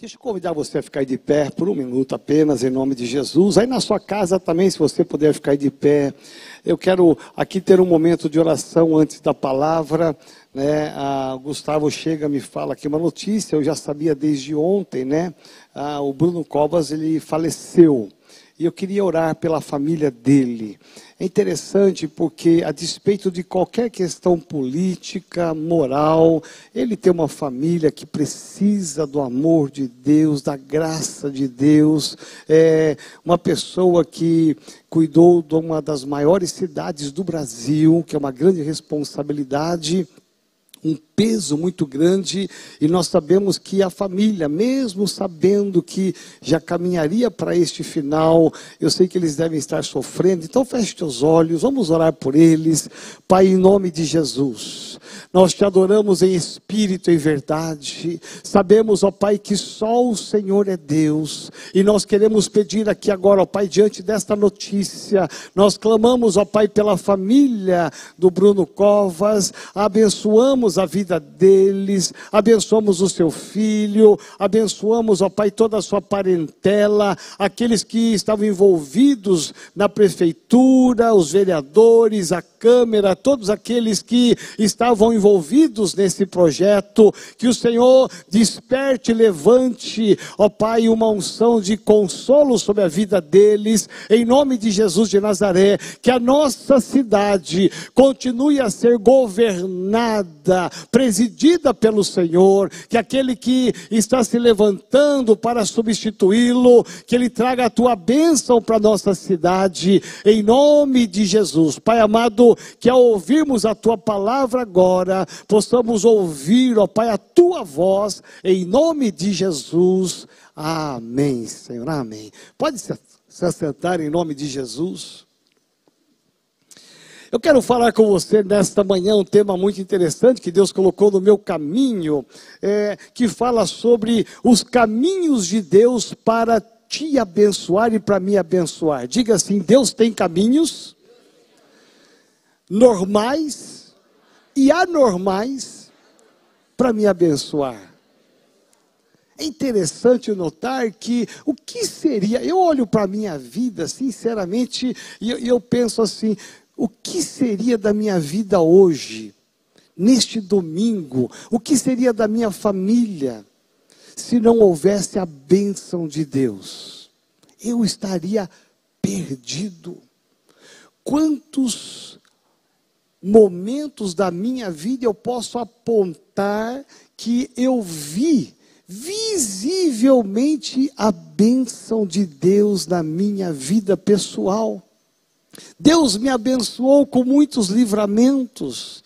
Deixa eu convidar você a ficar de pé por um minuto apenas, em nome de Jesus. Aí na sua casa também, se você puder ficar de pé. Eu quero aqui ter um momento de oração antes da palavra. Né? Ah, Gustavo chega me fala aqui uma notícia, eu já sabia desde ontem, né? Ah, o Bruno Covas, ele faleceu. E eu queria orar pela família dele. É interessante porque, a despeito de qualquer questão política, moral, ele tem uma família que precisa do amor de Deus, da graça de Deus. É uma pessoa que cuidou de uma das maiores cidades do Brasil, que é uma grande responsabilidade um peso muito grande e nós sabemos que a família, mesmo sabendo que já caminharia para este final, eu sei que eles devem estar sofrendo. Então feche teus olhos, vamos orar por eles. Pai, em nome de Jesus. Nós te adoramos em espírito e verdade. Sabemos, ó Pai, que só o Senhor é Deus. E nós queremos pedir aqui agora, ó Pai, diante desta notícia, nós clamamos, ó Pai, pela família do Bruno Covas, abençoamos a vida deles, abençoamos o seu filho, abençoamos, ó Pai, toda a sua parentela, aqueles que estavam envolvidos na prefeitura, os vereadores, a Câmara, todos aqueles que estavam envolvidos nesse projeto, que o Senhor desperte, levante, ó Pai, uma unção de consolo sobre a vida deles, em nome de Jesus de Nazaré, que a nossa cidade continue a ser governada, presidida pelo Senhor, que aquele que está se levantando para substituí-lo, que ele traga a tua bênção para nossa cidade, em nome de Jesus. Pai amado, que ao ouvirmos a tua palavra agora, possamos ouvir, ó Pai, a tua voz, em nome de Jesus. Amém, Senhor, amém. Pode se, se assentar em nome de Jesus. Eu quero falar com você nesta manhã um tema muito interessante que Deus colocou no meu caminho, é, que fala sobre os caminhos de Deus para te abençoar e para me abençoar. Diga assim: Deus tem caminhos normais e anormais para me abençoar. É interessante notar que o que seria, eu olho para a minha vida, sinceramente, e eu, eu penso assim: o que seria da minha vida hoje, neste domingo, o que seria da minha família, se não houvesse a bênção de Deus? Eu estaria perdido. Quantos momentos da minha vida eu posso apontar que eu vi visivelmente a bênção de Deus na minha vida pessoal. Deus me abençoou com muitos livramentos.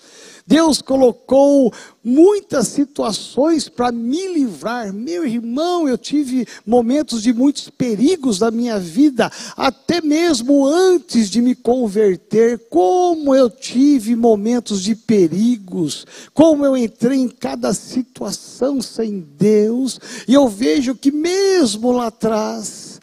Deus colocou muitas situações para me livrar. Meu irmão, eu tive momentos de muitos perigos na minha vida, até mesmo antes de me converter. Como eu tive momentos de perigos, como eu entrei em cada situação sem Deus, e eu vejo que mesmo lá atrás,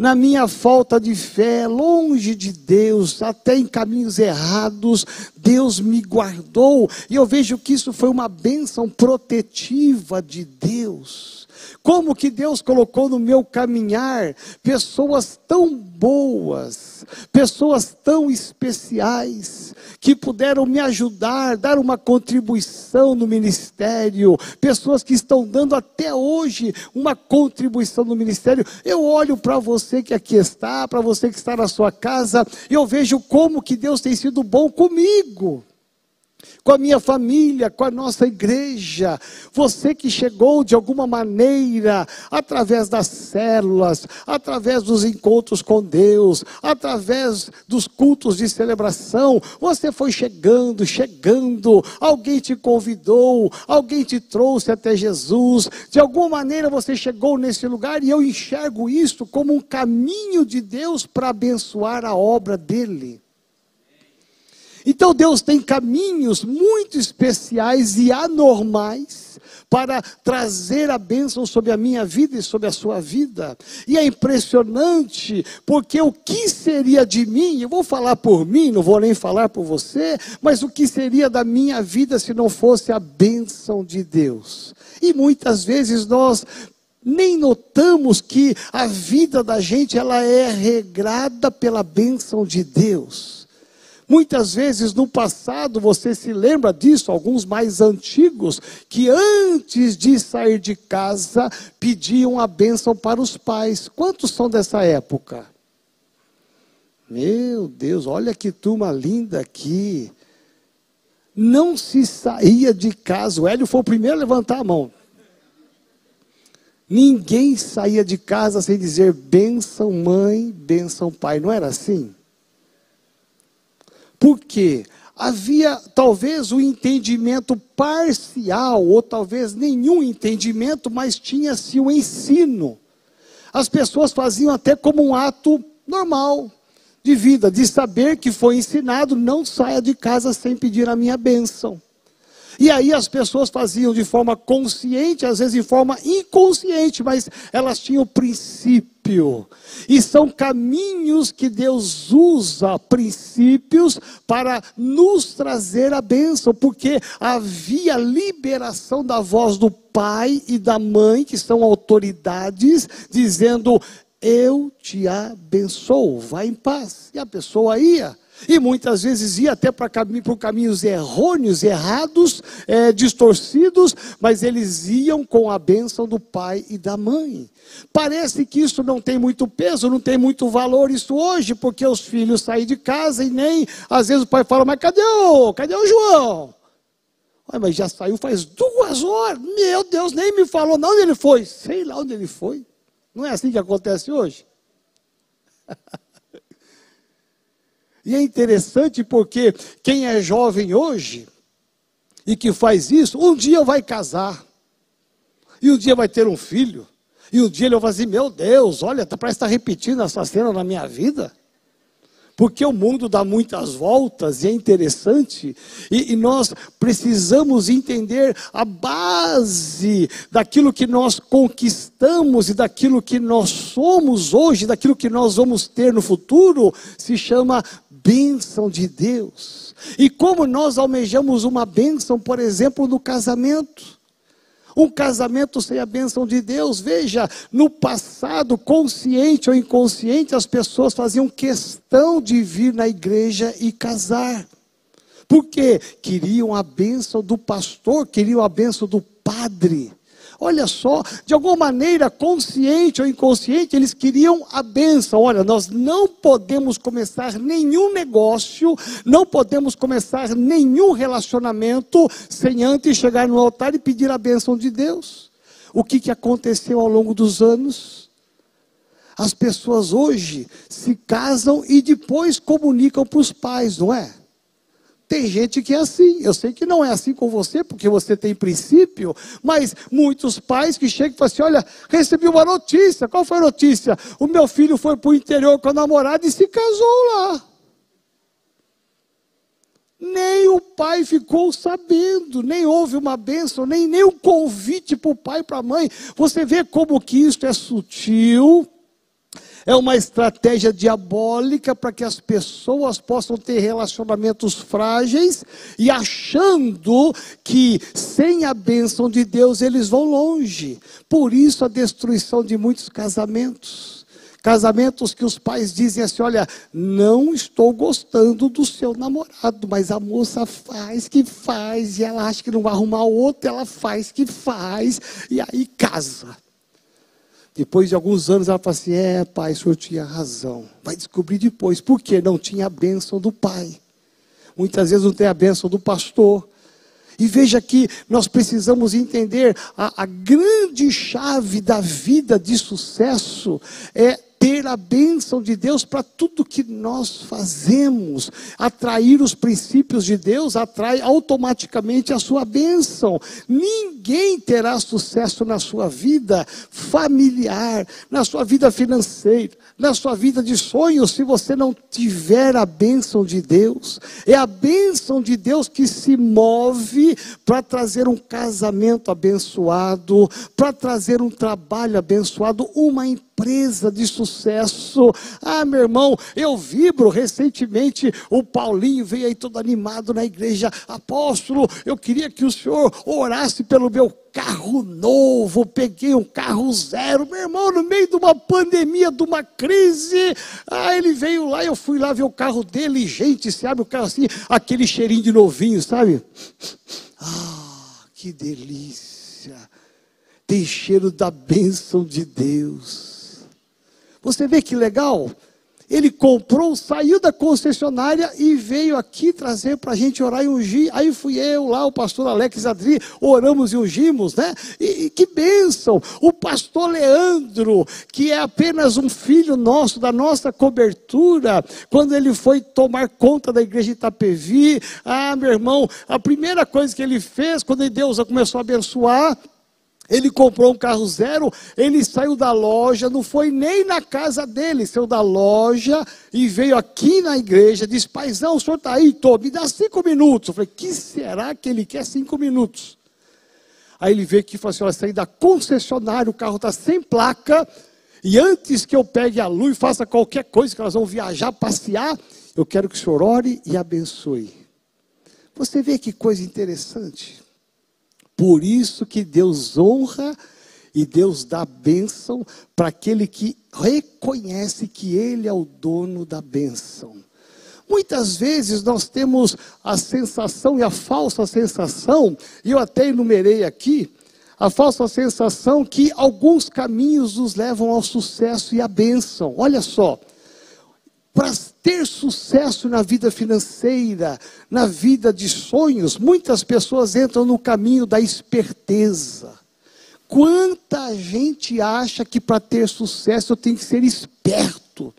na minha falta de fé, longe de Deus, até em caminhos errados, Deus me guardou. E eu vejo que isso foi uma bênção protetiva de Deus. Como que Deus colocou no meu caminhar pessoas tão boas, pessoas tão especiais, que puderam me ajudar, dar uma contribuição no ministério, pessoas que estão dando até hoje uma contribuição no ministério. Eu olho para você que aqui está, para você que está na sua casa, e eu vejo como que Deus tem sido bom comigo com a minha família, com a nossa igreja. Você que chegou de alguma maneira, através das células, através dos encontros com Deus, através dos cultos de celebração, você foi chegando, chegando, alguém te convidou, alguém te trouxe até Jesus, de alguma maneira você chegou nesse lugar e eu enxergo isso como um caminho de Deus para abençoar a obra dele. Então Deus tem caminhos muito especiais e anormais para trazer a bênção sobre a minha vida e sobre a sua vida. E é impressionante, porque o que seria de mim, eu vou falar por mim, não vou nem falar por você, mas o que seria da minha vida se não fosse a bênção de Deus? E muitas vezes nós nem notamos que a vida da gente ela é regrada pela bênção de Deus. Muitas vezes no passado, você se lembra disso, alguns mais antigos, que antes de sair de casa pediam a bênção para os pais. Quantos são dessa época? Meu Deus, olha que turma linda aqui. Não se saía de casa. O Hélio foi o primeiro a levantar a mão. Ninguém saía de casa sem dizer benção mãe, benção pai. Não era assim? Porque havia talvez um entendimento parcial, ou talvez nenhum entendimento, mas tinha-se um ensino. As pessoas faziam até como um ato normal de vida, de saber que foi ensinado, não saia de casa sem pedir a minha bênção. E aí as pessoas faziam de forma consciente, às vezes de forma inconsciente, mas elas tinham princípio. E são caminhos que Deus usa, princípios, para nos trazer a bênção, porque havia liberação da voz do pai e da mãe, que são autoridades, dizendo: Eu te abençoo, vá em paz. E a pessoa ia. E muitas vezes ia até para caminhos errôneos, errados, é, distorcidos, mas eles iam com a bênção do pai e da mãe. Parece que isso não tem muito peso, não tem muito valor isso hoje, porque os filhos saem de casa e nem, às vezes o pai fala, mas cadê o, cadê o João? mas já saiu faz duas horas, meu Deus, nem me falou não onde ele foi. Sei lá onde ele foi. Não é assim que acontece hoje? E é interessante porque quem é jovem hoje e que faz isso, um dia vai casar. E um dia vai ter um filho. E um dia ele vai assim, meu Deus, olha, parece estar repetindo essa cena na minha vida. Porque o mundo dá muitas voltas e é interessante, e, e, nós precisamos entender a base daquilo que nós conquistamos e daquilo que nós somos hoje, daquilo que nós vamos ter no futuro, se chama bênção de Deus. E como nós almejamos uma bênção, por exemplo, no casamento. Um casamento sem a bênção de Deus, veja, no passado, consciente ou inconsciente, as pessoas faziam questão de vir na igreja e casar. Porque queriam a bênção do pastor, queriam a bênção do padre. Olha só, de alguma maneira, consciente ou inconsciente, eles queriam a benção. Olha, nós não podemos começar nenhum negócio, não podemos começar nenhum relacionamento sem antes chegar no altar e pedir a bênção de Deus. O que, que aconteceu ao longo dos anos? As pessoas hoje se casam e depois comunicam para os pais, não é? Tem gente que é assim. Eu sei que não é assim com você, porque você tem princípio, mas muitos pais que chegam e falam assim: olha, recebi uma notícia. Qual foi a notícia? O meu filho foi para o interior com a namorada e se casou lá. Nem o pai ficou sabendo, nem houve uma bênção, nem, nem um convite para o pai e para a mãe. Você vê como que isso é sutil é uma estratégia diabólica para que as pessoas possam ter relacionamentos frágeis e achando que sem a bênção de Deus eles vão longe. Por isso a destruição de muitos casamentos. Casamentos que os pais dizem assim: olha, não estou gostando do seu namorado, mas a moça faz que faz, e ela acha que não vai arrumar outro, ela faz que faz, e aí casa. Depois de alguns anos, ela fala assim: É, pai, o senhor tinha razão. Vai descobrir depois. Por quê? Não tinha a bênção do pai. Muitas vezes não tem a bênção do pastor. E veja que nós precisamos entender a, a grande chave da vida de sucesso é ter a bênção de Deus para tudo que nós fazemos. Atrair os princípios de Deus atrai automaticamente a sua bênção. Ninguém terá sucesso na sua vida familiar, na sua vida financeira, na sua vida de sonhos, se você não tiver a bênção de Deus. É a bênção de Deus que se move para trazer um casamento abençoado, para trazer um trabalho abençoado, uma empresa empresa de sucesso. Ah, meu irmão, eu vibro recentemente. O Paulinho veio aí todo animado na igreja. Apóstolo, eu queria que o senhor orasse pelo meu carro novo, peguei um carro zero, meu irmão, no meio de uma pandemia, de uma crise. Ah, ele veio lá, eu fui lá ver o carro dele, gente, se abre o carro assim, aquele cheirinho de novinho, sabe? Ah, que delícia. Tem cheiro da bênção de Deus. Você vê que legal? Ele comprou, saiu da concessionária e veio aqui trazer para a gente orar e ungir. Aí fui eu lá, o pastor Alex Adri, oramos e ungimos, né? E, e que bênção! O pastor Leandro, que é apenas um filho nosso, da nossa cobertura, quando ele foi tomar conta da igreja de Itapevi, ah, meu irmão, a primeira coisa que ele fez, quando Deus começou a abençoar, ele comprou um carro zero, ele saiu da loja, não foi nem na casa dele, saiu da loja e veio aqui na igreja, disse, paizão, o senhor está aí? Tô, me dá cinco minutos. Eu falei, que será que ele quer cinco minutos? Aí ele veio aqui e falou assim, olha, saí da concessionária, o carro está sem placa, e antes que eu pegue a luz faça qualquer coisa, que nós vamos viajar, passear, eu quero que o senhor ore e abençoe. Você vê que coisa interessante. Por isso que Deus honra e Deus dá bênção para aquele que reconhece que Ele é o dono da bênção. Muitas vezes nós temos a sensação e a falsa sensação, e eu até enumerei aqui, a falsa sensação que alguns caminhos nos levam ao sucesso e à bênção. Olha só, para ter sucesso na vida financeira, na vida de sonhos, muitas pessoas entram no caminho da esperteza. Quanta gente acha que para ter sucesso eu tenho que ser esperto,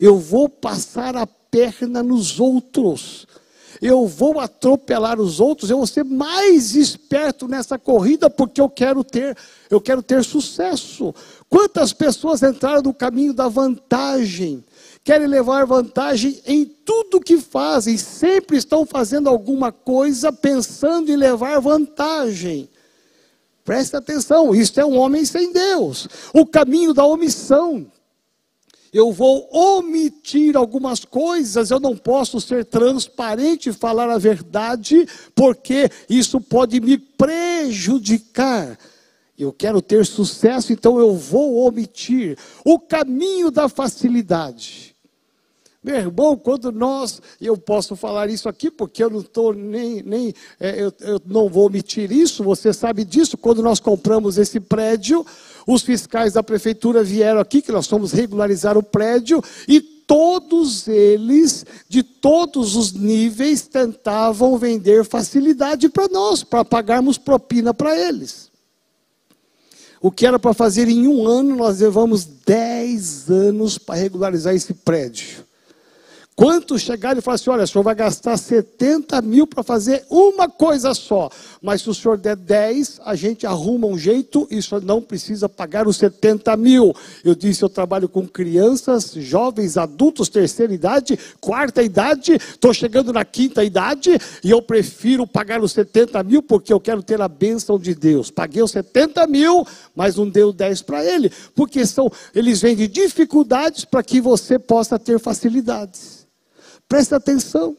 eu vou passar a perna nos outros, eu vou atropelar os outros, eu vou ser mais esperto nessa corrida porque eu quero ter, eu quero ter sucesso. Quantas pessoas entraram no caminho da vantagem? Querem levar vantagem em tudo que fazem, sempre estão fazendo alguma coisa pensando em levar vantagem. Presta atenção, isso é um homem sem Deus. O caminho da omissão. Eu vou omitir algumas coisas, eu não posso ser transparente e falar a verdade, porque isso pode me prejudicar. Eu quero ter sucesso, então eu vou omitir o caminho da facilidade. Meu irmão, quando nós, e eu posso falar isso aqui porque eu não estou nem, nem é, eu, eu não vou omitir isso, você sabe disso, quando nós compramos esse prédio, os fiscais da prefeitura vieram aqui, que nós fomos regularizar o prédio, e todos eles, de todos os níveis, tentavam vender facilidade para nós, para pagarmos propina para eles. O que era para fazer em um ano, nós levamos dez anos para regularizar esse prédio. Quantos chegaram e falaram assim: olha, o senhor vai gastar 70 mil para fazer uma coisa só, mas se o senhor der 10, a gente arruma um jeito e o senhor não precisa pagar os 70 mil. Eu disse: eu trabalho com crianças, jovens, adultos, terceira idade, quarta idade, estou chegando na quinta idade e eu prefiro pagar os 70 mil porque eu quero ter a bênção de Deus. Paguei os 70 mil, mas não deu 10 para ele, porque são, eles vêm de dificuldades para que você possa ter facilidades. Presta atenção.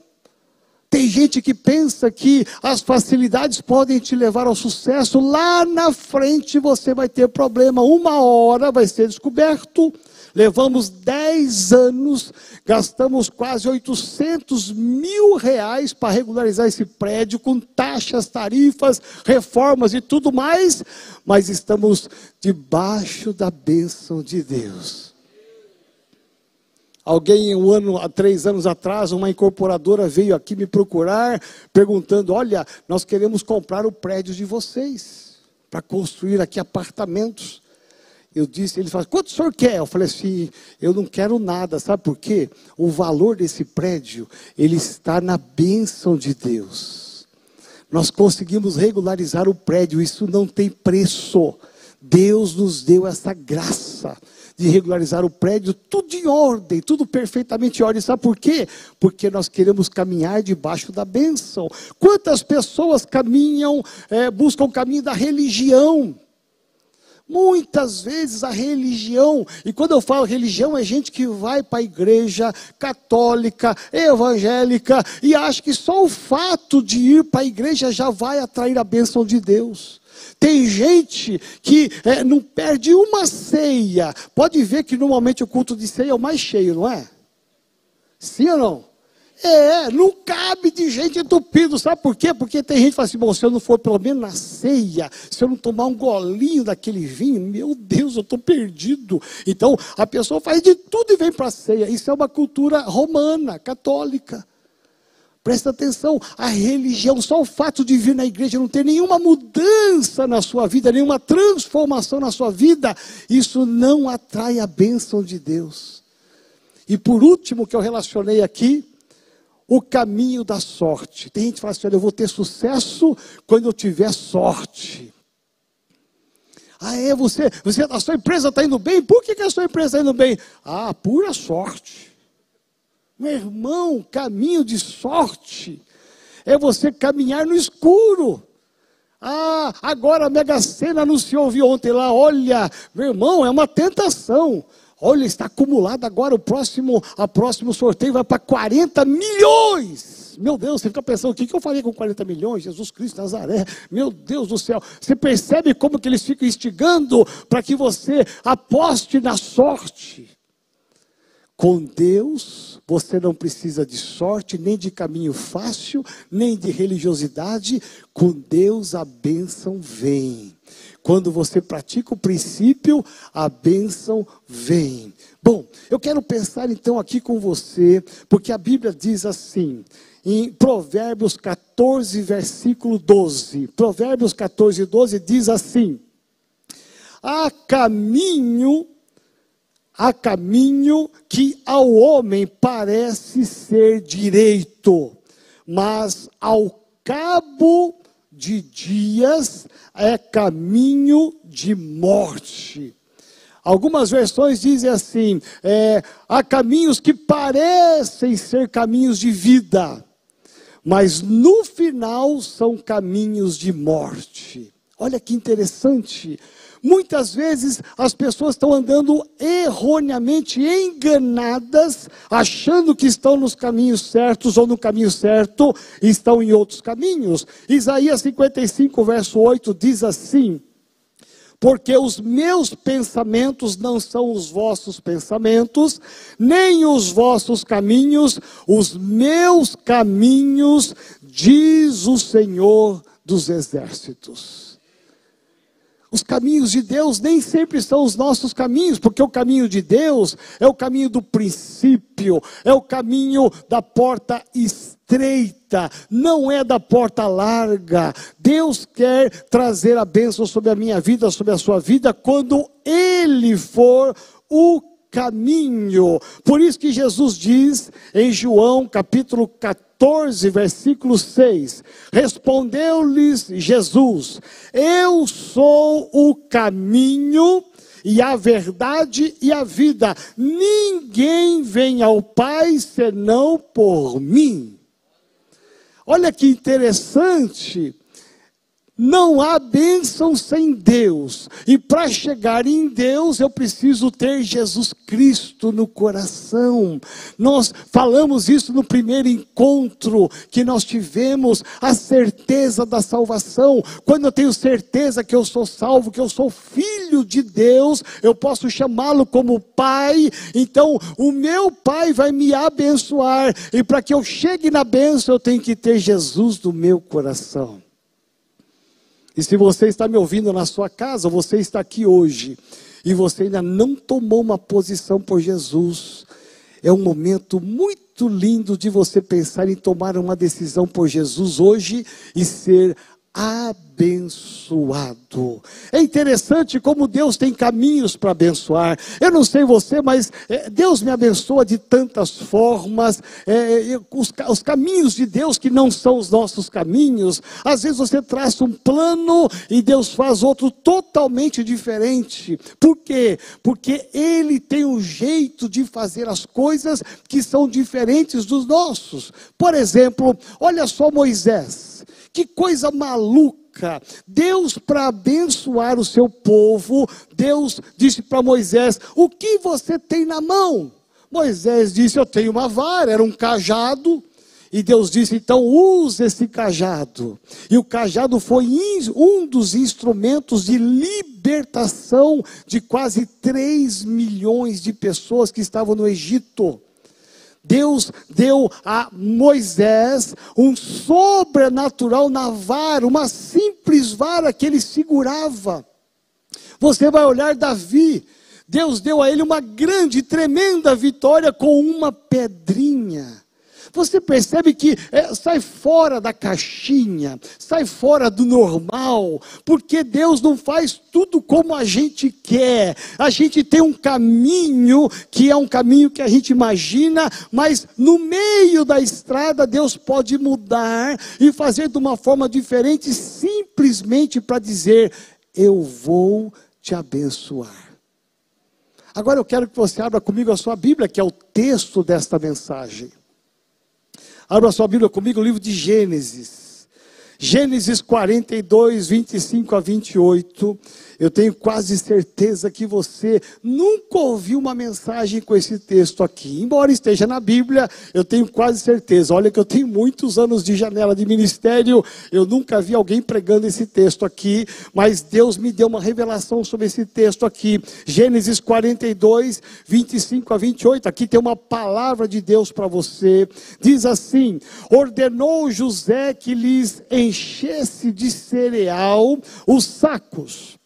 Tem gente que pensa que as facilidades podem te levar ao sucesso. Lá na frente você vai ter problema. Uma hora vai ser descoberto. Levamos 10 anos, gastamos quase 800 mil reais para regularizar esse prédio, com taxas, tarifas, reformas e tudo mais, mas estamos debaixo da bênção de Deus. Alguém, um ano, há três anos atrás, uma incorporadora veio aqui me procurar, perguntando: Olha, nós queremos comprar o prédio de vocês, para construir aqui apartamentos. Eu disse, ele falou, quanto o senhor quer? Eu falei assim, eu não quero nada, sabe por quê? O valor desse prédio, ele está na bênção de Deus. Nós conseguimos regularizar o prédio, isso não tem preço. Deus nos deu essa graça de regularizar o prédio, tudo em ordem, tudo perfeitamente em ordem. Sabe por quê? Porque nós queremos caminhar debaixo da bênção. Quantas pessoas caminham, é, buscam o caminho da religião? Muitas vezes a religião, e quando eu falo religião, é gente que vai para a igreja católica, evangélica, e acha que só o fato de ir para a igreja já vai atrair a bênção de Deus. Tem gente que é, não perde uma ceia. Pode ver que normalmente o culto de ceia é o mais cheio, não é? Sim ou não? É, não cabe de gente entupido, sabe por quê? Porque tem gente que fala assim, bom, se eu não for pelo menos na ceia, se eu não tomar um golinho daquele vinho, meu Deus, eu estou perdido. Então, a pessoa faz de tudo e vem para a ceia. Isso é uma cultura romana, católica. Presta atenção, a religião, só o fato de vir na igreja não ter nenhuma mudança na sua vida, nenhuma transformação na sua vida, isso não atrai a bênção de Deus. E por último, que eu relacionei aqui, o caminho da sorte. Tem gente que fala assim: olha, eu vou ter sucesso quando eu tiver sorte. Ah, é, você, você a sua empresa está indo bem? Por que, que a sua empresa está indo bem? Ah, pura sorte. Meu irmão, caminho de sorte é você caminhar no escuro. Ah, agora a Mega Sena anunciou, vi ontem lá, olha, meu irmão, é uma tentação. Olha, está acumulado agora o próximo, a próximo sorteio vai para 40 milhões. Meu Deus, você fica pensando, o que, eu faria com 40 milhões? Jesus Cristo Nazaré, meu Deus do céu. Você percebe como que eles ficam instigando para que você aposte na sorte? Com Deus, você não precisa de sorte, nem de caminho fácil, nem de religiosidade. Com Deus a bênção vem. Quando você pratica o princípio, a bênção vem. Bom, eu quero pensar então aqui com você, porque a Bíblia diz assim, em Provérbios 14, versículo 12. Provérbios 14, 12 diz assim: Há caminho, há caminho que ao homem parece ser direito, mas ao cabo de dias é caminho de morte. Algumas versões dizem assim: é, há caminhos que parecem ser caminhos de vida, mas no final são caminhos de morte. Olha que interessante. Muitas vezes as pessoas estão andando erroneamente enganadas, achando que estão nos caminhos certos ou no caminho certo, e estão em outros caminhos. Isaías 55, verso 8 diz assim: porque os meus pensamentos não são os vossos pensamentos, nem os vossos caminhos, os meus caminhos, diz o Senhor dos exércitos. Os caminhos de Deus nem sempre são os nossos caminhos, porque o caminho de Deus é o caminho do princípio, é o caminho da porta estreita, não é da porta larga. Deus quer trazer a bênção sobre a minha vida, sobre a sua vida, quando Ele for o caminho. Por isso que Jesus diz em João capítulo 14, 14, versículo 6. Respondeu-lhes Jesus: Eu sou o caminho e a verdade e a vida. Ninguém vem ao Pai senão por mim. Olha que interessante. Não há bênção sem Deus. E para chegar em Deus, eu preciso ter Jesus Cristo no coração. Nós falamos isso no primeiro encontro que nós tivemos, a certeza da salvação. Quando eu tenho certeza que eu sou salvo, que eu sou filho de Deus, eu posso chamá-lo como Pai. Então, o meu Pai vai me abençoar. E para que eu chegue na bênção, eu tenho que ter Jesus no meu coração. E se você está me ouvindo na sua casa, você está aqui hoje, e você ainda não tomou uma posição por Jesus, é um momento muito lindo de você pensar em tomar uma decisão por Jesus hoje e ser abençoado. É interessante como Deus tem caminhos para abençoar. Eu não sei você, mas é, Deus me abençoa de tantas formas. É, os, os caminhos de Deus que não são os nossos caminhos. Às vezes você traça um plano e Deus faz outro totalmente diferente. Por quê? Porque Ele tem um jeito de fazer as coisas que são diferentes dos nossos. Por exemplo, olha só Moisés. Que coisa maluca! Deus, para abençoar o seu povo, Deus disse para Moisés: O que você tem na mão? Moisés disse: Eu tenho uma vara, era um cajado. E Deus disse: então use esse cajado. E o cajado foi um dos instrumentos de libertação de quase 3 milhões de pessoas que estavam no Egito. Deus deu a Moisés um sobrenatural na vara, uma simples vara que ele segurava. Você vai olhar Davi, Deus deu a ele uma grande, tremenda vitória com uma pedrinha. Você percebe que é, sai fora da caixinha, sai fora do normal, porque Deus não faz tudo como a gente quer. A gente tem um caminho que é um caminho que a gente imagina, mas no meio da estrada Deus pode mudar e fazer de uma forma diferente, simplesmente para dizer: Eu vou te abençoar. Agora eu quero que você abra comigo a sua Bíblia, que é o texto desta mensagem. Abra sua Bíblia comigo, o livro de Gênesis. Gênesis 42, 25 a 28. Eu tenho quase certeza que você nunca ouviu uma mensagem com esse texto aqui. Embora esteja na Bíblia, eu tenho quase certeza. Olha que eu tenho muitos anos de janela de ministério, eu nunca vi alguém pregando esse texto aqui, mas Deus me deu uma revelação sobre esse texto aqui. Gênesis 42, 25 a 28. Aqui tem uma palavra de Deus para você. Diz assim: Ordenou José que lhes enchesse de cereal os sacos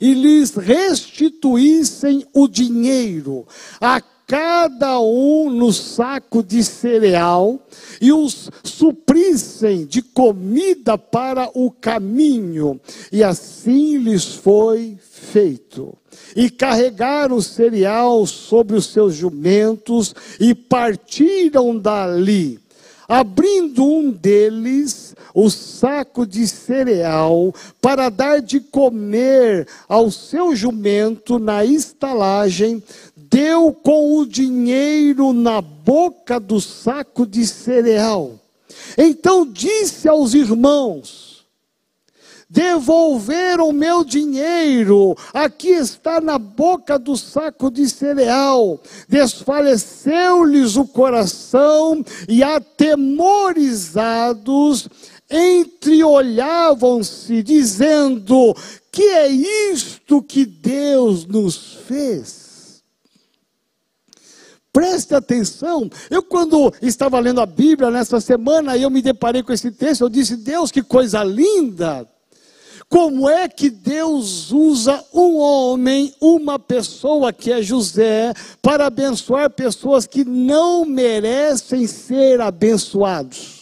e lhes restituíssem o dinheiro, a cada um no saco de cereal, e os suprissem de comida para o caminho, e assim lhes foi feito. E carregaram o cereal sobre os seus jumentos e partiram dali. Abrindo um deles, o saco de cereal para dar de comer ao seu jumento na estalagem, deu com o dinheiro na boca do saco de cereal. Então disse aos irmãos: devolveram meu dinheiro, aqui está na boca do saco de cereal. Desfaleceu-lhes o coração e atemorizados entreolhavam-se, dizendo: Que é isto que Deus nos fez? Preste atenção. Eu, quando estava lendo a Bíblia nessa semana, eu me deparei com esse texto. Eu disse: Deus, que coisa linda! Como é que Deus usa um homem, uma pessoa que é José, para abençoar pessoas que não merecem ser abençoados?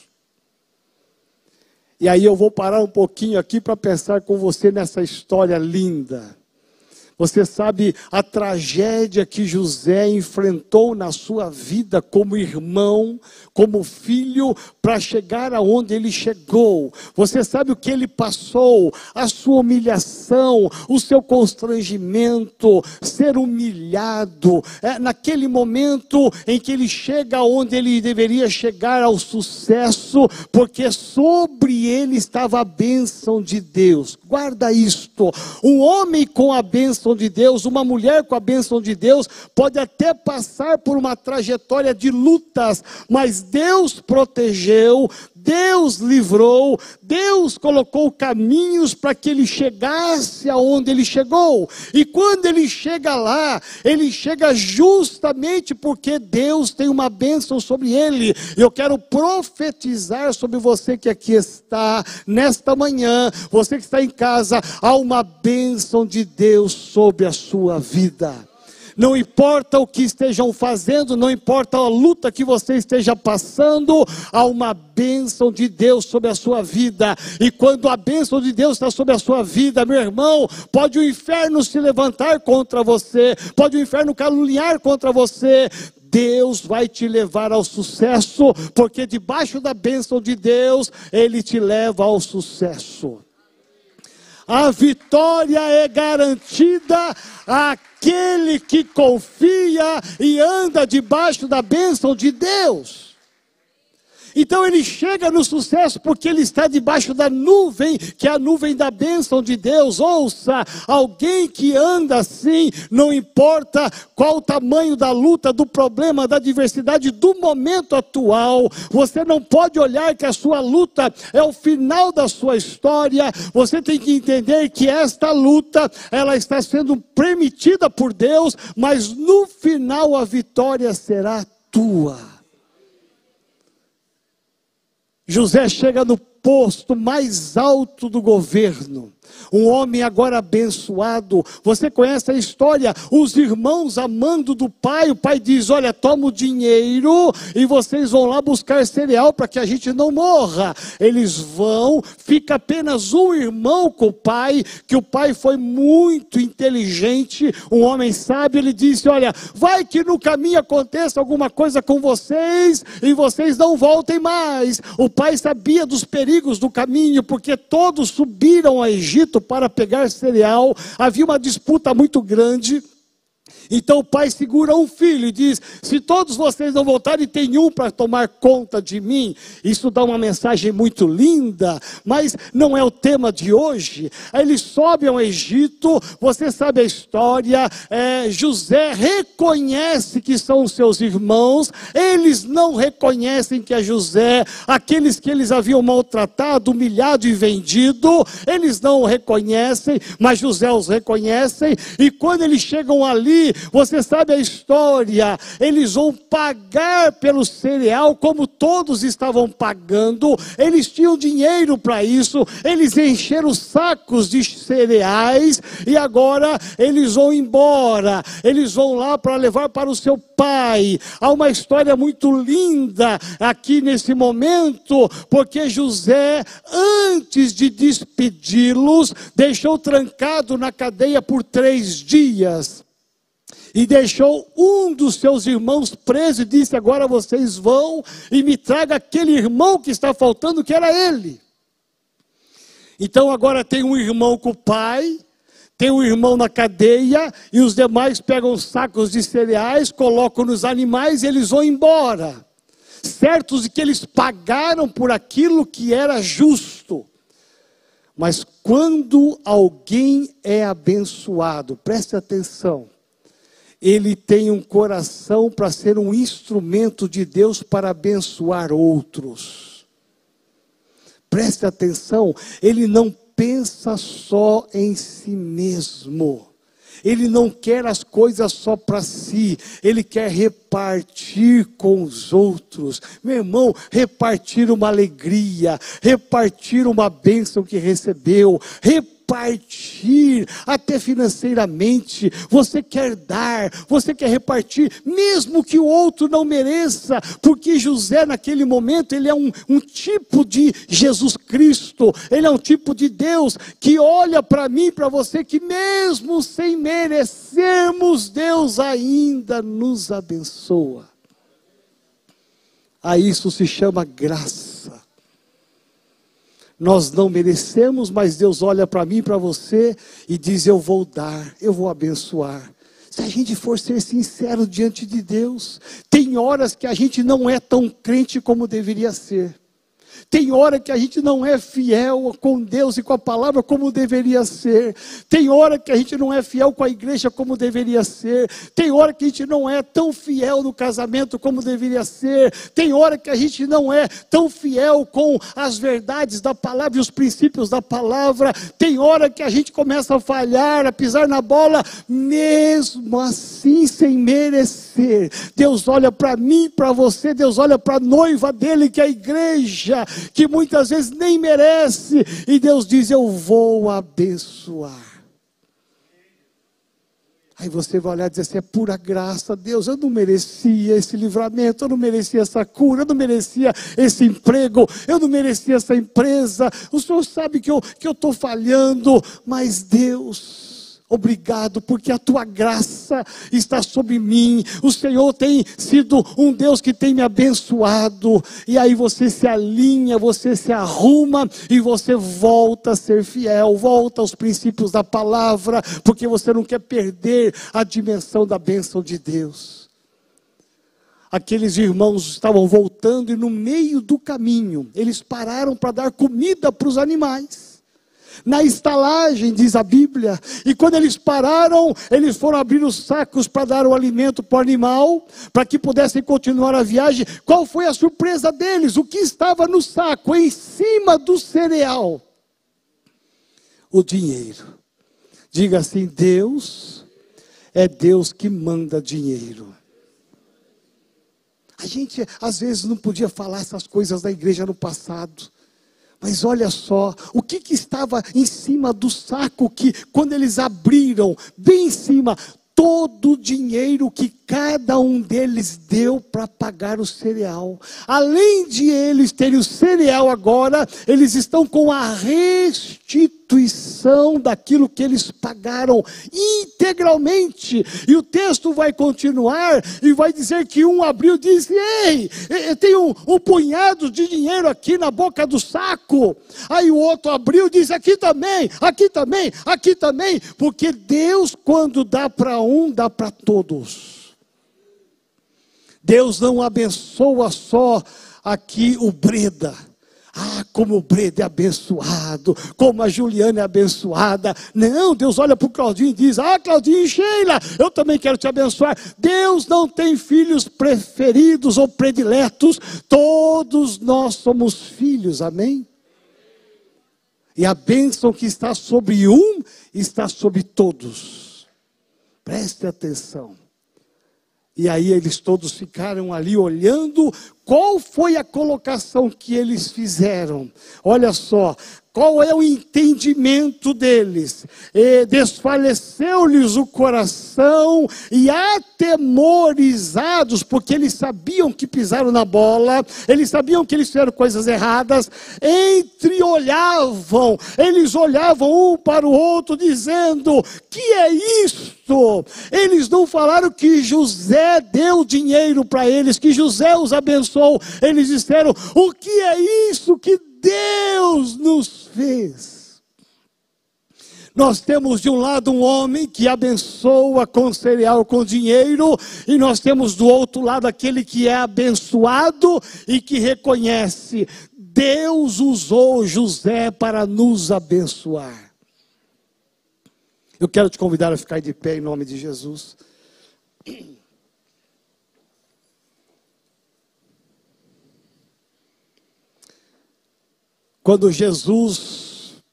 E aí eu vou parar um pouquinho aqui para pensar com você nessa história linda. Você sabe a tragédia que José enfrentou na sua vida como irmão, como filho, para chegar aonde ele chegou. Você sabe o que ele passou, a sua humilhação, o seu constrangimento, ser humilhado. É, naquele momento em que ele chega aonde ele deveria chegar ao sucesso, porque sobre ele estava a bênção de Deus. Guarda isto. Um homem com a bênção bênção de Deus, uma mulher com a bênção de Deus, pode até passar por uma trajetória de lutas, mas Deus protegeu, Deus livrou, Deus colocou caminhos para que ele chegasse aonde ele chegou. E quando ele chega lá, ele chega justamente porque Deus tem uma bênção sobre ele. Eu quero profetizar sobre você que aqui está nesta manhã, você que está em casa, há uma bênção de Deus sobre a sua vida não importa o que estejam fazendo, não importa a luta que você esteja passando, há uma bênção de Deus sobre a sua vida. E quando a bênção de Deus está sobre a sua vida, meu irmão, pode o inferno se levantar contra você, pode o inferno caluniar contra você, Deus vai te levar ao sucesso, porque debaixo da bênção de Deus, Ele te leva ao sucesso. A vitória é garantida àquele que confia e anda debaixo da bênção de Deus. Então ele chega no sucesso porque ele está debaixo da nuvem, que é a nuvem da bênção de Deus. Ouça, alguém que anda assim, não importa qual o tamanho da luta, do problema, da diversidade, do momento atual, você não pode olhar que a sua luta é o final da sua história. Você tem que entender que esta luta, ela está sendo permitida por Deus, mas no final a vitória será tua. José chega no posto mais alto do governo um homem agora abençoado. Você conhece a história? Os irmãos amando do pai, o pai diz: Olha, toma o dinheiro e vocês vão lá buscar cereal para que a gente não morra. Eles vão, fica apenas um irmão com o pai, que o pai foi muito inteligente, um homem sábio. Ele disse: Olha, vai que no caminho aconteça alguma coisa com vocês e vocês não voltem mais. O pai sabia dos perigos do caminho, porque todos subiram a Egito para pegar cereal, havia uma disputa muito grande. Então o pai segura um filho e diz: Se todos vocês não voltarem, tem um para tomar conta de mim. Isso dá uma mensagem muito linda, mas não é o tema de hoje. Aí ele sobe ao Egito, você sabe a história. É, José reconhece que são seus irmãos, eles não reconhecem que é José, aqueles que eles haviam maltratado, humilhado e vendido, eles não o reconhecem, mas José os reconhece, e quando eles chegam ali, você sabe a história. Eles vão pagar pelo cereal como todos estavam pagando. Eles tinham dinheiro para isso. Eles encheram sacos de cereais e agora eles vão embora. Eles vão lá para levar para o seu pai. Há uma história muito linda aqui nesse momento, porque José, antes de despedi-los, deixou trancado na cadeia por três dias e deixou um dos seus irmãos preso e disse: Agora vocês vão e me traga aquele irmão que está faltando, que era ele. Então agora tem um irmão com o pai, tem um irmão na cadeia, e os demais pegam sacos de cereais, colocam nos animais e eles vão embora. Certos de que eles pagaram por aquilo que era justo. Mas quando alguém é abençoado, preste atenção, ele tem um coração para ser um instrumento de Deus para abençoar outros. Preste atenção, ele não pensa só em si mesmo. Ele não quer as coisas só para si, ele quer repartir com os outros. Meu irmão, repartir uma alegria, repartir uma bênção que recebeu, repartir repartir, até financeiramente. Você quer dar, você quer repartir, mesmo que o outro não mereça, porque José, naquele momento, ele é um, um tipo de Jesus Cristo, ele é um tipo de Deus que olha para mim, para você, que mesmo sem merecermos, Deus ainda nos abençoa. A isso se chama graça. Nós não merecemos, mas Deus olha para mim para você e diz: Eu vou dar, eu vou abençoar. Se a gente for ser sincero diante de Deus, tem horas que a gente não é tão crente como deveria ser. Tem hora que a gente não é fiel com Deus e com a palavra como deveria ser. Tem hora que a gente não é fiel com a igreja como deveria ser. Tem hora que a gente não é tão fiel no casamento como deveria ser. Tem hora que a gente não é tão fiel com as verdades da palavra e os princípios da palavra. Tem hora que a gente começa a falhar, a pisar na bola, mesmo assim sem merecer. Deus olha para mim, para você, Deus olha para a noiva dele, que é a igreja, que muitas vezes nem merece, e Deus diz: Eu vou abençoar. Aí você vai olhar e dizer assim: é pura graça, Deus, eu não merecia esse livramento, eu não merecia essa cura, eu não merecia esse emprego, eu não merecia essa empresa. O Senhor sabe que eu estou que eu falhando, mas Deus Obrigado, porque a tua graça está sobre mim. O Senhor tem sido um Deus que tem me abençoado. E aí você se alinha, você se arruma e você volta a ser fiel, volta aos princípios da palavra, porque você não quer perder a dimensão da bênção de Deus. aqueles irmãos estavam voltando e no meio do caminho eles pararam para dar comida para os animais. Na estalagem, diz a Bíblia, e quando eles pararam, eles foram abrir os sacos para dar o alimento para o animal, para que pudessem continuar a viagem. Qual foi a surpresa deles? O que estava no saco, em cima do cereal? O dinheiro. Diga assim: Deus é Deus que manda dinheiro. A gente às vezes não podia falar essas coisas da igreja no passado. Mas olha só, o que, que estava em cima do saco que, quando eles abriram, bem em cima, todo o dinheiro que cada um deles deu para pagar o cereal. Além de eles terem o cereal agora, eles estão com a restituição daquilo que eles pagaram integralmente. E o texto vai continuar e vai dizer que um abriu e disse: Ei, tem um, um punhado de dinheiro aqui na boca do saco. Aí o outro abriu e disse: Aqui também, aqui também, aqui também. Porque Deus, quando dá para um, dá para todos. Deus não abençoa só aqui o Breda. Ah, como o Breda é abençoado, como a Juliana é abençoada. Não, Deus olha para o Claudinho e diz: Ah, Claudinho e Sheila, eu também quero te abençoar. Deus não tem filhos preferidos ou prediletos, todos nós somos filhos, amém? E a bênção que está sobre um está sobre todos. Preste atenção. E aí eles todos ficaram ali olhando qual foi a colocação que eles fizeram. Olha só, qual é o entendimento deles? Desfaleceu-lhes o coração e atemorizados, porque eles sabiam que pisaram na bola, eles sabiam que eles fizeram coisas erradas, entreolhavam, eles olhavam um para o outro, dizendo: Que é isto? Eles não falaram que José deu dinheiro para eles, que José os abençoou, eles disseram: O que é isso que Deus nos fez. Nós temos de um lado um homem que abençoa com cereal, com dinheiro, e nós temos do outro lado aquele que é abençoado e que reconhece: Deus usou José para nos abençoar. Eu quero te convidar a ficar de pé em nome de Jesus. Quando Jesus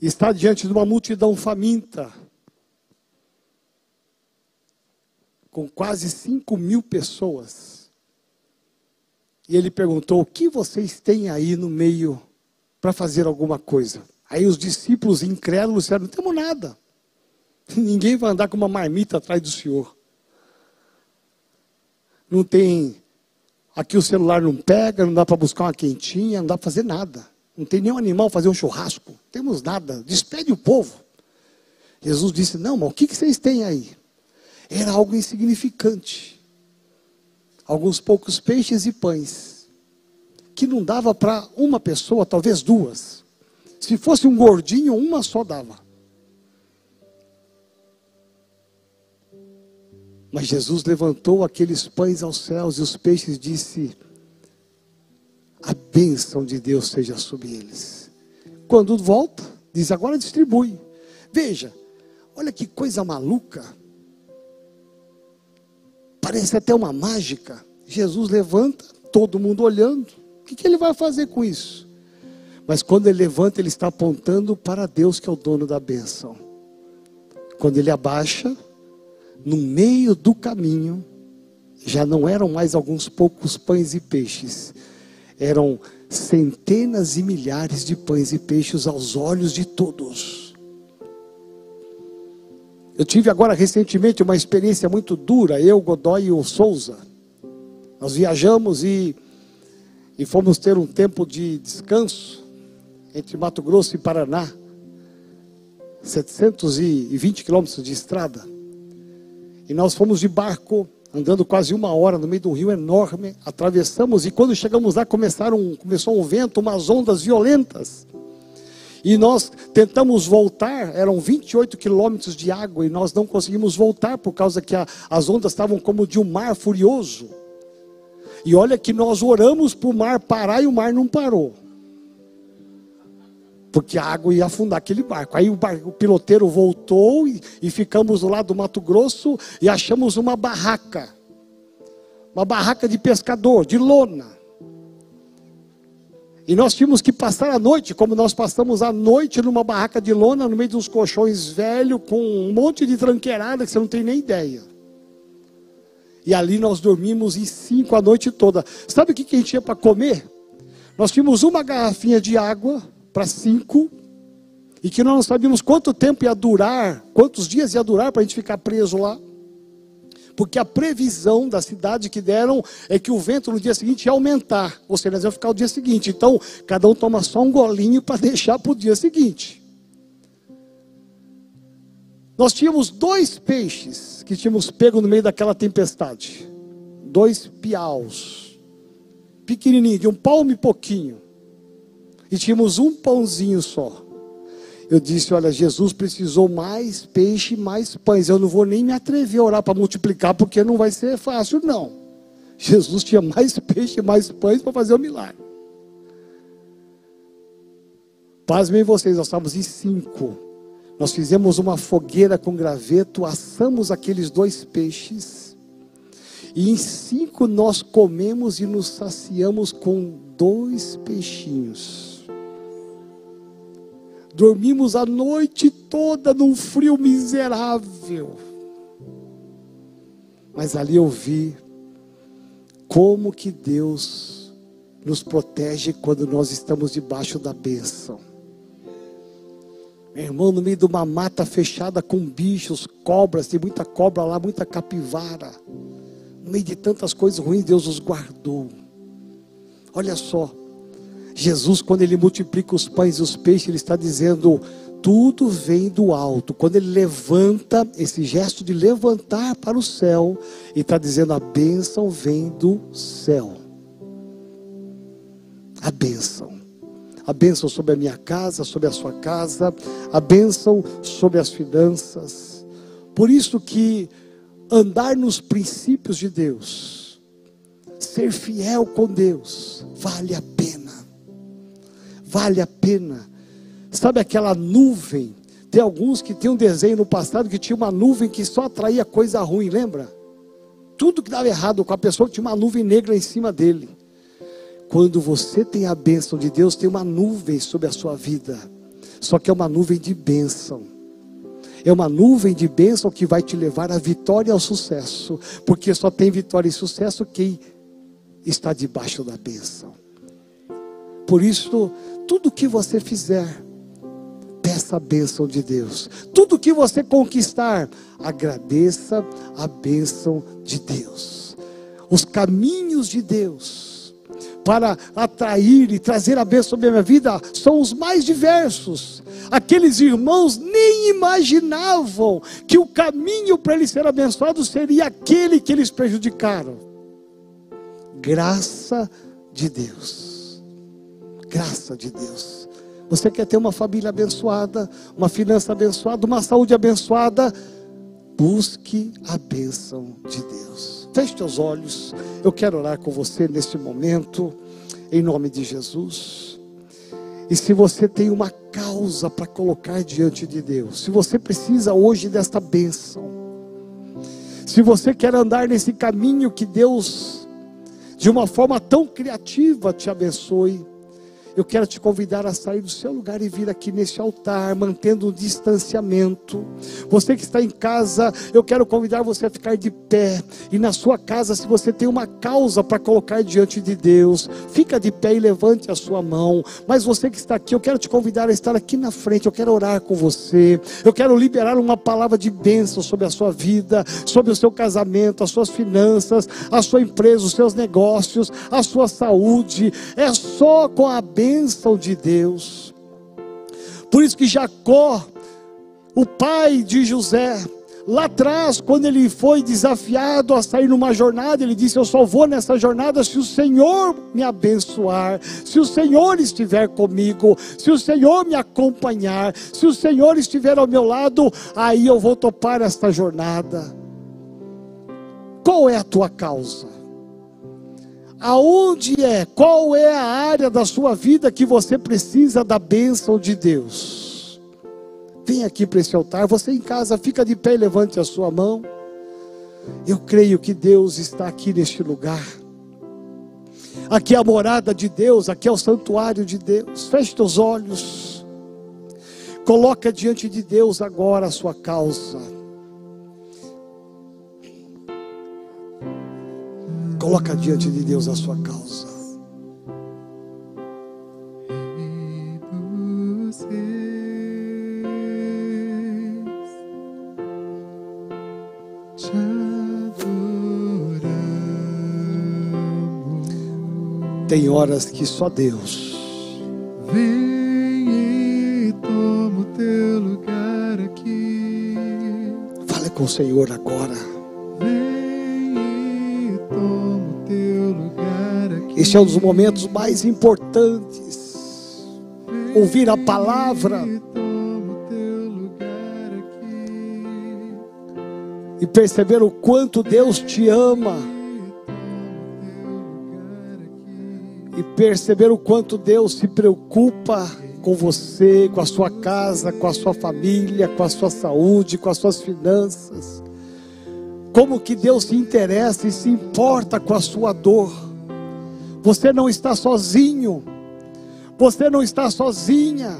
está diante de uma multidão faminta, com quase 5 mil pessoas, e ele perguntou: O que vocês têm aí no meio para fazer alguma coisa? Aí os discípulos incrédulos disseram: Não temos nada. Ninguém vai andar com uma marmita atrás do Senhor. Não tem. Aqui o celular não pega, não dá para buscar uma quentinha, não dá para fazer nada não tem nenhum animal fazer um churrasco, não temos nada, despede o povo. Jesus disse: Não, mas o que, que vocês têm aí? Era algo insignificante. Alguns poucos peixes e pães, que não dava para uma pessoa, talvez duas. Se fosse um gordinho, uma só dava. Mas Jesus levantou aqueles pães aos céus e os peixes disse: a bênção de Deus seja sobre eles. Quando volta, diz agora distribui. Veja, olha que coisa maluca. Parece até uma mágica. Jesus levanta, todo mundo olhando. O que, que ele vai fazer com isso? Mas quando ele levanta, ele está apontando para Deus, que é o dono da bênção. Quando ele abaixa, no meio do caminho, já não eram mais alguns poucos pães e peixes, eram centenas e milhares de pães e peixes aos olhos de todos. Eu tive agora recentemente uma experiência muito dura, eu, Godoy e o Souza. Nós viajamos e, e fomos ter um tempo de descanso entre Mato Grosso e Paraná. 720 quilômetros de estrada. E nós fomos de barco andando quase uma hora no meio de um rio enorme, atravessamos e quando chegamos lá começaram, começou um vento, umas ondas violentas. E nós tentamos voltar, eram 28 quilômetros de água e nós não conseguimos voltar por causa que a, as ondas estavam como de um mar furioso. E olha que nós oramos para o mar parar e o mar não parou. Porque a água ia afundar aquele barco. Aí o, o piloteiro voltou e, e ficamos lado do Mato Grosso e achamos uma barraca. Uma barraca de pescador, de lona. E nós tínhamos que passar a noite, como nós passamos a noite numa barraca de lona, no meio de uns colchões velhos, com um monte de tranqueirada que você não tem nem ideia. E ali nós dormimos em cinco a noite toda. Sabe o que a gente tinha para comer? Nós tínhamos uma garrafinha de água para cinco, e que nós não sabíamos quanto tempo ia durar, quantos dias ia durar para a gente ficar preso lá porque a previsão da cidade que deram é que o vento no dia seguinte ia aumentar, ou seja, nós ia ficar o dia seguinte. Então, cada um toma só um golinho para deixar para o dia seguinte. Nós tínhamos dois peixes que tínhamos pego no meio daquela tempestade. Dois piaus. Pequenininho, de um palmo e pouquinho. E tínhamos um pãozinho só. Eu disse: Olha, Jesus precisou mais peixe, mais pães. Eu não vou nem me atrever a orar para multiplicar, porque não vai ser fácil, não. Jesus tinha mais peixe, mais pães para fazer o milagre. Pasmem vocês, nós estávamos em cinco. Nós fizemos uma fogueira com graveto, assamos aqueles dois peixes. E em cinco nós comemos e nos saciamos com dois peixinhos. Dormimos a noite toda num frio miserável. Mas ali eu vi como que Deus nos protege quando nós estamos debaixo da bênção. Meu irmão, no meio de uma mata fechada com bichos, cobras, tem muita cobra lá, muita capivara. No meio de tantas coisas ruins, Deus os guardou. Olha só, Jesus, quando ele multiplica os pães e os peixes, ele está dizendo: tudo vem do alto. Quando ele levanta, esse gesto de levantar para o céu, ele está dizendo: a bênção vem do céu. A bênção. A bênção sobre a minha casa, sobre a sua casa, a bênção sobre as finanças. Por isso que andar nos princípios de Deus, ser fiel com Deus, vale a pena vale a pena. Sabe aquela nuvem? Tem alguns que tinham um desenho no passado que tinha uma nuvem que só atraía coisa ruim, lembra? Tudo que dava errado com a pessoa tinha uma nuvem negra em cima dele. Quando você tem a bênção de Deus, tem uma nuvem sobre a sua vida. Só que é uma nuvem de bênção. É uma nuvem de bênção que vai te levar à vitória e ao sucesso. Porque só tem vitória e sucesso quem está debaixo da bênção. Por isso, tudo que você fizer, peça a bênção de Deus. Tudo que você conquistar, agradeça a bênção de Deus. Os caminhos de Deus para atrair e trazer a bênção sobre a minha vida são os mais diversos. Aqueles irmãos nem imaginavam que o caminho para eles serem abençoados seria aquele que eles prejudicaram. Graça de Deus graça de Deus. Você quer ter uma família abençoada, uma finança abençoada, uma saúde abençoada? Busque a bênção de Deus. Feche teus olhos. Eu quero orar com você neste momento, em nome de Jesus. E se você tem uma causa para colocar diante de Deus, se você precisa hoje desta bênção, se você quer andar nesse caminho que Deus, de uma forma tão criativa, te abençoe, eu quero te convidar a sair do seu lugar e vir aqui neste altar, mantendo um distanciamento. Você que está em casa, eu quero convidar você a ficar de pé. E na sua casa, se você tem uma causa para colocar diante de Deus, fica de pé e levante a sua mão. Mas você que está aqui, eu quero te convidar a estar aqui na frente. Eu quero orar com você. Eu quero liberar uma palavra de bênção sobre a sua vida, sobre o seu casamento, as suas finanças, a sua empresa, os seus negócios, a sua saúde. É só com a bênção bênção de Deus. Por isso que Jacó, o pai de José, lá atrás, quando ele foi desafiado a sair numa jornada, ele disse: Eu só vou nessa jornada se o Senhor me abençoar, se o Senhor estiver comigo, se o Senhor me acompanhar, se o Senhor estiver ao meu lado, aí eu vou topar esta jornada. Qual é a tua causa? Aonde é? Qual é a área da sua vida que você precisa da bênção de Deus? Vem aqui para esse altar. Você em casa, fica de pé e levante a sua mão. Eu creio que Deus está aqui neste lugar. Aqui é a morada de Deus, aqui é o santuário de Deus. Feche teus olhos. Coloca diante de Deus agora a sua causa. Coloca diante de Deus a sua causa. Tem horas que só Deus. Vem e toma o teu lugar aqui. Fale com o Senhor agora. Este é um dos momentos mais importantes. Ouvir a palavra E perceber o quanto Deus te ama. E perceber o quanto Deus se preocupa com você, com a sua casa, com a sua família, com a sua saúde, com as suas finanças. Como que Deus se interessa e se importa com a sua dor. Você não está sozinho. Você não está sozinha.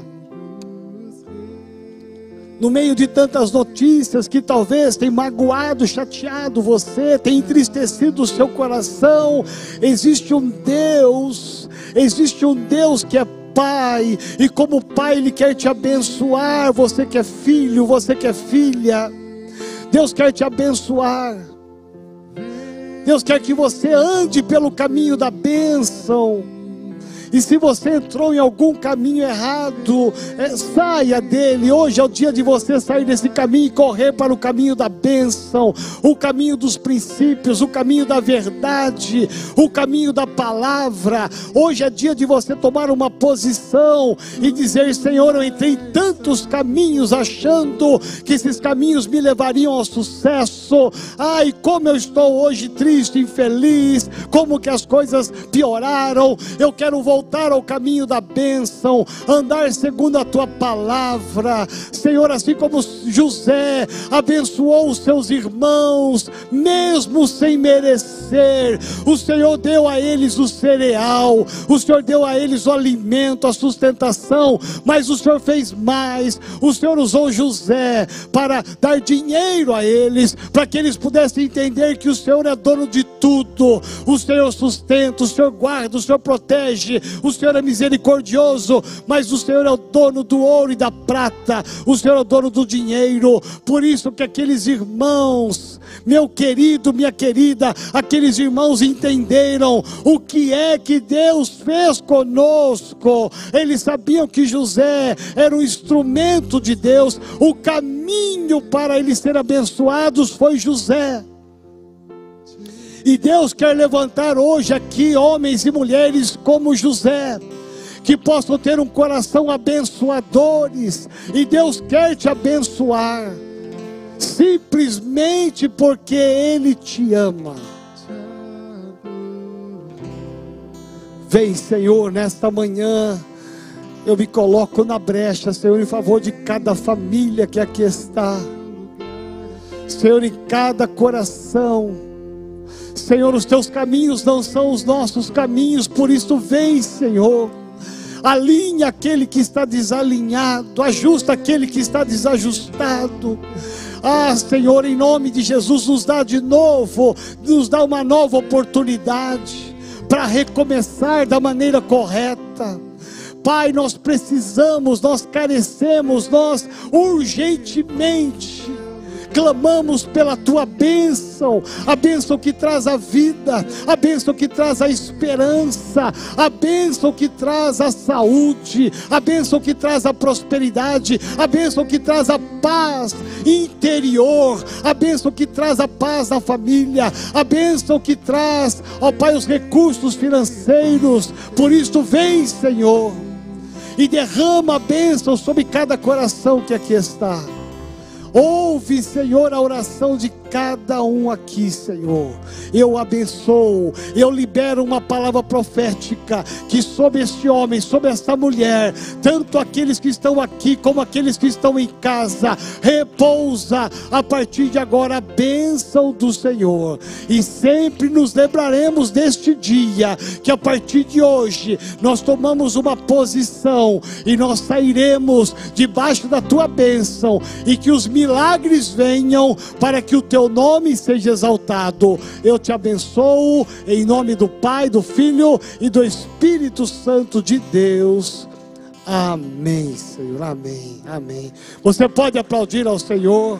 No meio de tantas notícias que talvez tenham magoado, chateado você, tem entristecido o seu coração, existe um Deus, existe um Deus que é Pai, e como Pai Ele quer te abençoar, você que é filho, você que é filha, Deus quer te abençoar, Deus quer que você ande pelo caminho da bênção, e se você entrou em algum caminho errado, é, saia dele. Hoje é o dia de você sair desse caminho e correr para o caminho da bênção, o caminho dos princípios, o caminho da verdade, o caminho da palavra. Hoje é dia de você tomar uma posição e dizer: Senhor, eu entrei em tantos caminhos achando que esses caminhos me levariam ao sucesso. Ai, como eu estou hoje triste, infeliz, como que as coisas pioraram. Eu quero voltar voltar ao caminho da bênção, andar segundo a tua palavra, Senhor, assim como José abençoou os seus irmãos, mesmo sem merecer, o Senhor deu a eles o cereal, o Senhor deu a eles o alimento, a sustentação, mas o Senhor fez mais, o Senhor usou José para dar dinheiro a eles, para que eles pudessem entender que o Senhor é dono de tudo, o Senhor sustenta, o Senhor guarda, o Senhor protege, o Senhor é misericordioso, mas o Senhor é o dono do ouro e da prata, o Senhor é o dono do dinheiro. Por isso que aqueles irmãos, meu querido, minha querida, aqueles irmãos entenderam o que é que Deus fez conosco. Eles sabiam que José era um instrumento de Deus, o caminho para eles serem abençoados foi José. E Deus quer levantar hoje aqui homens e mulheres como José, que possam ter um coração abençoadores, e Deus quer te abençoar, simplesmente porque Ele te ama. Vem, Senhor, nesta manhã, eu me coloco na brecha, Senhor, em favor de cada família que aqui está, Senhor, em cada coração. Senhor, os teus caminhos não são os nossos caminhos, por isso vem, Senhor. Alinha aquele que está desalinhado, ajusta aquele que está desajustado. Ah, Senhor, em nome de Jesus, nos dá de novo, nos dá uma nova oportunidade para recomeçar da maneira correta. Pai, nós precisamos, nós carecemos, nós urgentemente clamamos pela tua bênção, a bênção que traz a vida, a bênção que traz a esperança, a bênção que traz a saúde, a bênção que traz a prosperidade, a bênção que traz a paz interior, a bênção que traz a paz na família, a bênção que traz, ó Pai, os recursos financeiros. Por isso, vem, Senhor, e derrama a bênção sobre cada coração que aqui está. Ouve, Senhor, a oração de cada um aqui, Senhor. Eu abençoo, eu libero uma palavra profética que sobre este homem, sobre esta mulher, tanto aqueles que estão aqui como aqueles que estão em casa, repousa a partir de agora a bênção do Senhor. E sempre nos lembraremos deste dia, que a partir de hoje nós tomamos uma posição e nós sairemos debaixo da tua bênção e que os milagres venham para que o teu nome seja exaltado. Eu te abençoo em nome do Pai, do Filho e do Espírito Santo de Deus. Amém, Senhor. Amém. Amém. Você pode aplaudir ao Senhor.